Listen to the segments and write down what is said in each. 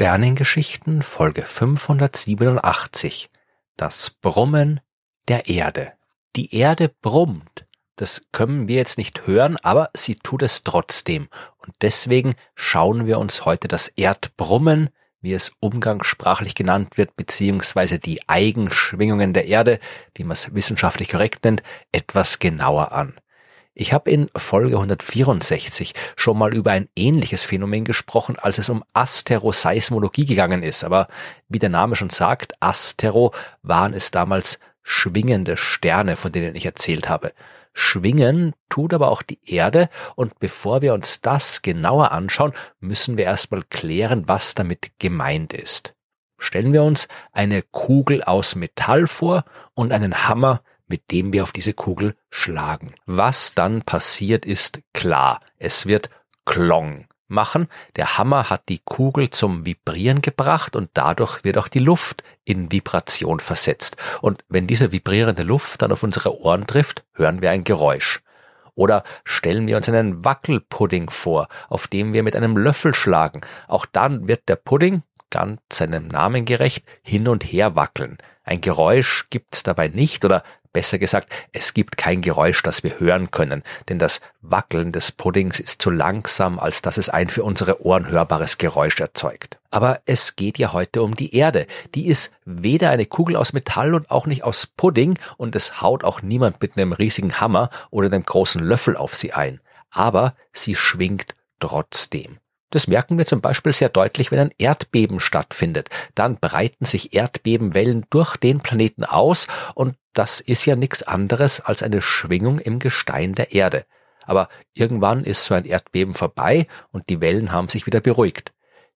Sternengeschichten Folge 587 Das Brummen der Erde. Die Erde brummt. Das können wir jetzt nicht hören, aber sie tut es trotzdem. Und deswegen schauen wir uns heute das Erdbrummen, wie es umgangssprachlich genannt wird, beziehungsweise die Eigenschwingungen der Erde, wie man es wissenschaftlich korrekt nennt, etwas genauer an. Ich habe in Folge 164 schon mal über ein ähnliches Phänomen gesprochen, als es um Asteroseismologie gegangen ist. Aber wie der Name schon sagt, Astero waren es damals schwingende Sterne, von denen ich erzählt habe. Schwingen tut aber auch die Erde und bevor wir uns das genauer anschauen, müssen wir erstmal klären, was damit gemeint ist. Stellen wir uns eine Kugel aus Metall vor und einen Hammer, mit dem wir auf diese Kugel schlagen. Was dann passiert, ist klar. Es wird Klong machen. Der Hammer hat die Kugel zum Vibrieren gebracht und dadurch wird auch die Luft in Vibration versetzt. Und wenn diese vibrierende Luft dann auf unsere Ohren trifft, hören wir ein Geräusch. Oder stellen wir uns einen Wackelpudding vor, auf dem wir mit einem Löffel schlagen. Auch dann wird der Pudding, ganz seinem Namen gerecht, hin und her wackeln. Ein Geräusch gibt's dabei nicht oder Besser gesagt, es gibt kein Geräusch, das wir hören können, denn das Wackeln des Puddings ist zu langsam, als dass es ein für unsere Ohren hörbares Geräusch erzeugt. Aber es geht ja heute um die Erde. Die ist weder eine Kugel aus Metall und auch nicht aus Pudding und es haut auch niemand mit einem riesigen Hammer oder einem großen Löffel auf sie ein. Aber sie schwingt trotzdem. Das merken wir zum Beispiel sehr deutlich, wenn ein Erdbeben stattfindet. Dann breiten sich Erdbebenwellen durch den Planeten aus und das ist ja nichts anderes als eine Schwingung im Gestein der Erde. Aber irgendwann ist so ein Erdbeben vorbei und die Wellen haben sich wieder beruhigt.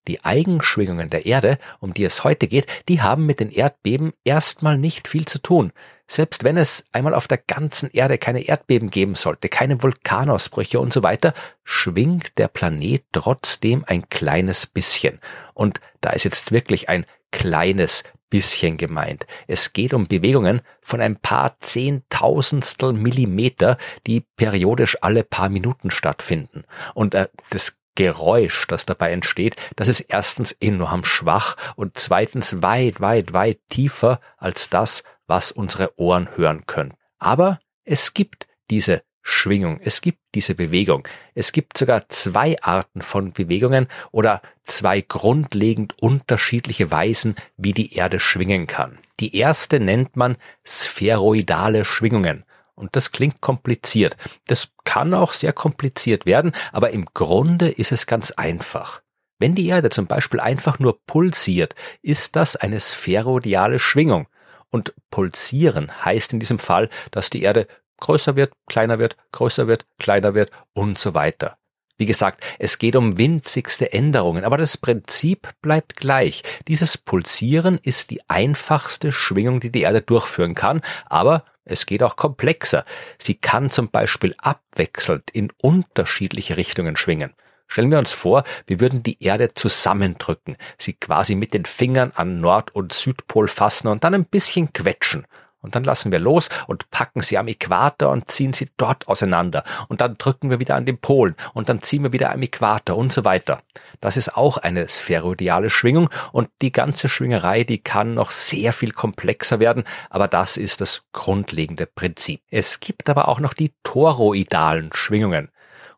Die Eigenschwingungen der Erde, um die es heute geht, die haben mit den Erdbeben erstmal nicht viel zu tun. Selbst wenn es einmal auf der ganzen Erde keine Erdbeben geben sollte, keine Vulkanausbrüche und so weiter, schwingt der Planet trotzdem ein kleines bisschen. Und da ist jetzt wirklich ein kleines bisschen gemeint. Es geht um Bewegungen von ein paar Zehntausendstel Millimeter, die periodisch alle paar Minuten stattfinden. Und äh, das Geräusch, das dabei entsteht, das ist erstens enorm schwach und zweitens weit, weit, weit tiefer als das, was unsere Ohren hören können. Aber es gibt diese Schwingung, es gibt diese Bewegung. Es gibt sogar zwei Arten von Bewegungen oder zwei grundlegend unterschiedliche Weisen, wie die Erde schwingen kann. Die erste nennt man spheroidale Schwingungen. Und das klingt kompliziert. Das kann auch sehr kompliziert werden, aber im Grunde ist es ganz einfach. Wenn die Erde zum Beispiel einfach nur pulsiert, ist das eine spheroidale Schwingung. Und pulsieren heißt in diesem Fall, dass die Erde größer wird, kleiner wird, größer wird, kleiner wird und so weiter. Wie gesagt, es geht um winzigste Änderungen, aber das Prinzip bleibt gleich. Dieses Pulsieren ist die einfachste Schwingung, die die Erde durchführen kann, aber es geht auch komplexer. Sie kann zum Beispiel abwechselnd in unterschiedliche Richtungen schwingen. Stellen wir uns vor, wir würden die Erde zusammendrücken, sie quasi mit den Fingern an Nord- und Südpol fassen und dann ein bisschen quetschen. Und dann lassen wir los und packen sie am Äquator und ziehen sie dort auseinander. Und dann drücken wir wieder an den Polen und dann ziehen wir wieder am Äquator und so weiter. Das ist auch eine spheroidale Schwingung und die ganze Schwingerei, die kann noch sehr viel komplexer werden, aber das ist das grundlegende Prinzip. Es gibt aber auch noch die toroidalen Schwingungen.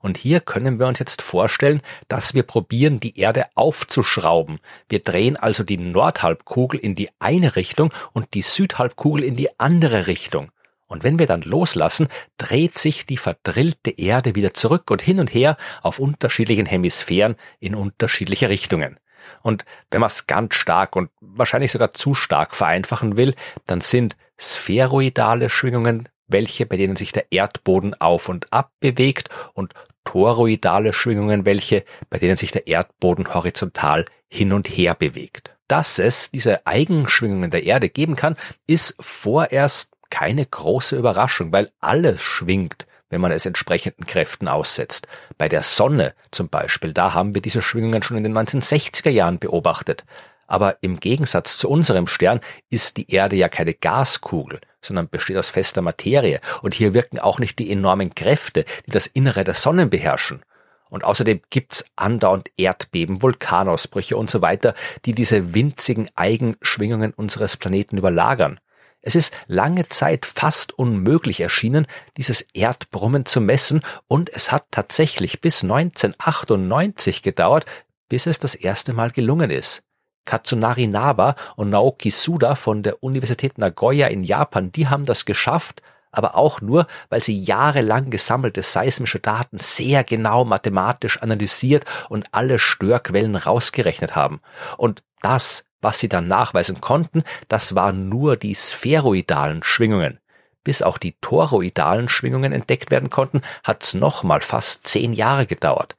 Und hier können wir uns jetzt vorstellen, dass wir probieren, die Erde aufzuschrauben. Wir drehen also die Nordhalbkugel in die eine Richtung und die Südhalbkugel in die andere Richtung. Und wenn wir dann loslassen, dreht sich die verdrillte Erde wieder zurück und hin und her auf unterschiedlichen Hemisphären in unterschiedliche Richtungen. Und wenn man es ganz stark und wahrscheinlich sogar zu stark vereinfachen will, dann sind spheroidale Schwingungen welche, bei denen sich der Erdboden auf und ab bewegt und toroidale Schwingungen, welche, bei denen sich der Erdboden horizontal hin und her bewegt. Dass es diese Eigenschwingungen der Erde geben kann, ist vorerst keine große Überraschung, weil alles schwingt, wenn man es entsprechenden Kräften aussetzt. Bei der Sonne zum Beispiel, da haben wir diese Schwingungen schon in den 1960er Jahren beobachtet. Aber im Gegensatz zu unserem Stern ist die Erde ja keine Gaskugel, sondern besteht aus fester Materie. Und hier wirken auch nicht die enormen Kräfte, die das Innere der Sonnen beherrschen. Und außerdem gibt's andauernd Erdbeben, Vulkanausbrüche und so weiter, die diese winzigen Eigenschwingungen unseres Planeten überlagern. Es ist lange Zeit fast unmöglich erschienen, dieses Erdbrummen zu messen und es hat tatsächlich bis 1998 gedauert, bis es das erste Mal gelungen ist. Katsunari Naba und Naoki Suda von der Universität Nagoya in Japan, die haben das geschafft, aber auch nur, weil sie jahrelang gesammelte seismische Daten sehr genau mathematisch analysiert und alle Störquellen rausgerechnet haben. Und das was sie dann nachweisen konnten, das waren nur die spheroidalen Schwingungen. Bis auch die toroidalen Schwingungen entdeckt werden konnten, hat's nochmal fast zehn Jahre gedauert.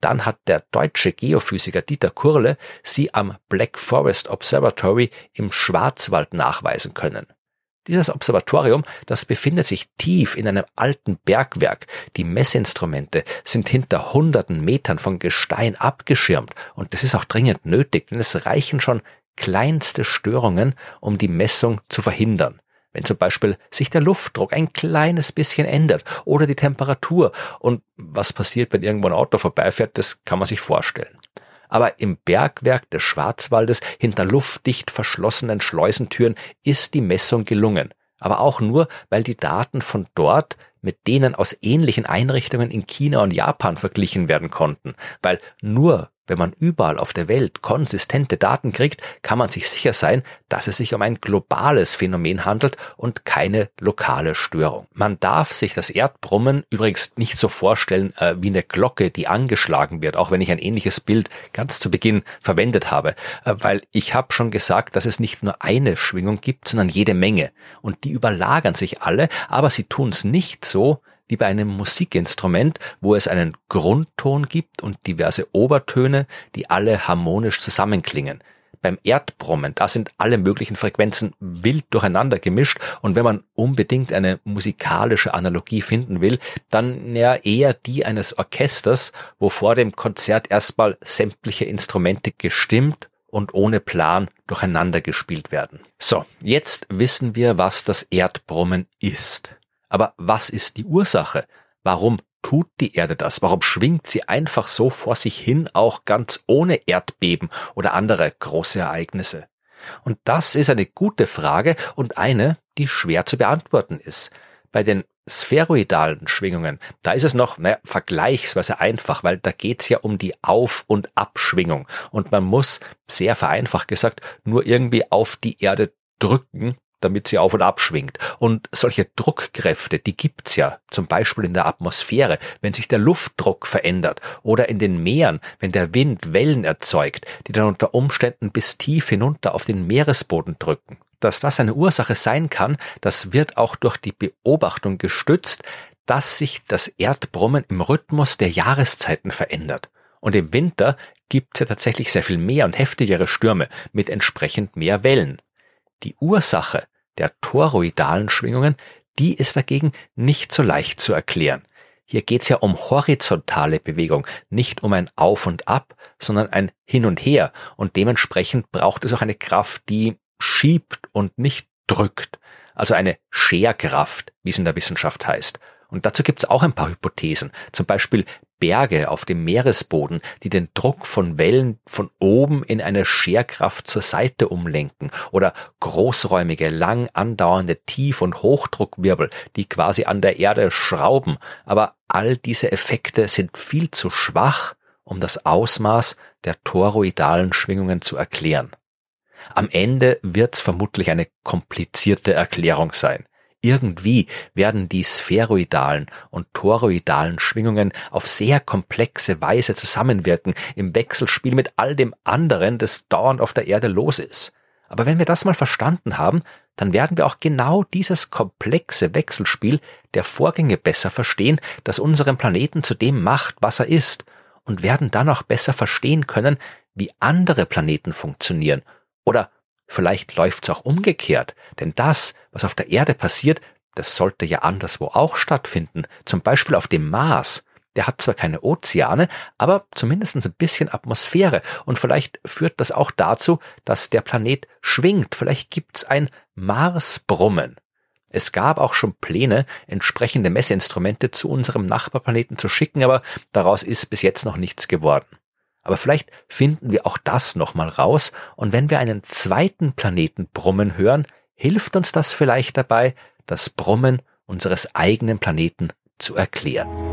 Dann hat der deutsche Geophysiker Dieter Kurle sie am Black Forest Observatory im Schwarzwald nachweisen können. Dieses Observatorium, das befindet sich tief in einem alten Bergwerk. Die Messinstrumente sind hinter hunderten Metern von Gestein abgeschirmt und das ist auch dringend nötig, denn es reichen schon kleinste Störungen, um die Messung zu verhindern. Wenn zum Beispiel sich der Luftdruck ein kleines bisschen ändert oder die Temperatur und was passiert, wenn irgendwo ein Auto vorbeifährt, das kann man sich vorstellen. Aber im Bergwerk des Schwarzwaldes hinter luftdicht verschlossenen Schleusentüren ist die Messung gelungen. Aber auch nur, weil die Daten von dort mit denen aus ähnlichen Einrichtungen in China und Japan verglichen werden konnten, weil nur wenn man überall auf der Welt konsistente Daten kriegt, kann man sich sicher sein, dass es sich um ein globales Phänomen handelt und keine lokale Störung. Man darf sich das Erdbrummen übrigens nicht so vorstellen äh, wie eine Glocke, die angeschlagen wird, auch wenn ich ein ähnliches Bild ganz zu Beginn verwendet habe, äh, weil ich habe schon gesagt, dass es nicht nur eine Schwingung gibt, sondern jede Menge und die überlagern sich alle, aber sie tun es nicht so, wie bei einem Musikinstrument, wo es einen Grundton gibt und diverse Obertöne, die alle harmonisch zusammenklingen. Beim Erdbrummen, da sind alle möglichen Frequenzen wild durcheinander gemischt und wenn man unbedingt eine musikalische Analogie finden will, dann ja eher die eines Orchesters, wo vor dem Konzert erstmal sämtliche Instrumente gestimmt und ohne Plan durcheinander gespielt werden. So, jetzt wissen wir, was das Erdbrummen ist. Aber was ist die Ursache? Warum tut die Erde das? Warum schwingt sie einfach so vor sich hin, auch ganz ohne Erdbeben oder andere große Ereignisse? Und das ist eine gute Frage und eine, die schwer zu beantworten ist. Bei den spheroidalen Schwingungen, da ist es noch naja, vergleichsweise einfach, weil da geht's ja um die Auf- und Abschwingung. Und man muss, sehr vereinfacht gesagt, nur irgendwie auf die Erde drücken, damit sie auf und ab schwingt. Und solche Druckkräfte, die gibt's ja, zum Beispiel in der Atmosphäre, wenn sich der Luftdruck verändert oder in den Meeren, wenn der Wind Wellen erzeugt, die dann unter Umständen bis tief hinunter auf den Meeresboden drücken. Dass das eine Ursache sein kann, das wird auch durch die Beobachtung gestützt, dass sich das Erdbrummen im Rhythmus der Jahreszeiten verändert. Und im Winter gibt's ja tatsächlich sehr viel mehr und heftigere Stürme mit entsprechend mehr Wellen. Die Ursache der toroidalen Schwingungen, die ist dagegen nicht so leicht zu erklären. Hier geht's ja um horizontale Bewegung, nicht um ein Auf und Ab, sondern ein Hin und Her. Und dementsprechend braucht es auch eine Kraft, die schiebt und nicht drückt. Also eine Scherkraft, wie es in der Wissenschaft heißt. Und dazu gibt's auch ein paar Hypothesen. Zum Beispiel Berge auf dem Meeresboden, die den Druck von Wellen von oben in eine Scherkraft zur Seite umlenken oder großräumige, lang andauernde Tief- und Hochdruckwirbel, die quasi an der Erde schrauben. Aber all diese Effekte sind viel zu schwach, um das Ausmaß der toroidalen Schwingungen zu erklären. Am Ende wird's vermutlich eine komplizierte Erklärung sein. Irgendwie werden die spheroidalen und toroidalen Schwingungen auf sehr komplexe Weise zusammenwirken im Wechselspiel mit all dem anderen, das dauernd auf der Erde los ist. Aber wenn wir das mal verstanden haben, dann werden wir auch genau dieses komplexe Wechselspiel der Vorgänge besser verstehen, das unseren Planeten zu dem macht, was er ist, und werden dann auch besser verstehen können, wie andere Planeten funktionieren oder Vielleicht läuft's auch umgekehrt, denn das, was auf der Erde passiert, das sollte ja anderswo auch stattfinden, zum Beispiel auf dem Mars. Der hat zwar keine Ozeane, aber zumindest ein bisschen Atmosphäre und vielleicht führt das auch dazu, dass der Planet schwingt. Vielleicht gibt's ein Marsbrummen. Es gab auch schon Pläne, entsprechende Messeinstrumente zu unserem Nachbarplaneten zu schicken, aber daraus ist bis jetzt noch nichts geworden. Aber vielleicht finden wir auch das nochmal raus und wenn wir einen zweiten Planeten brummen hören, hilft uns das vielleicht dabei, das Brummen unseres eigenen Planeten zu erklären.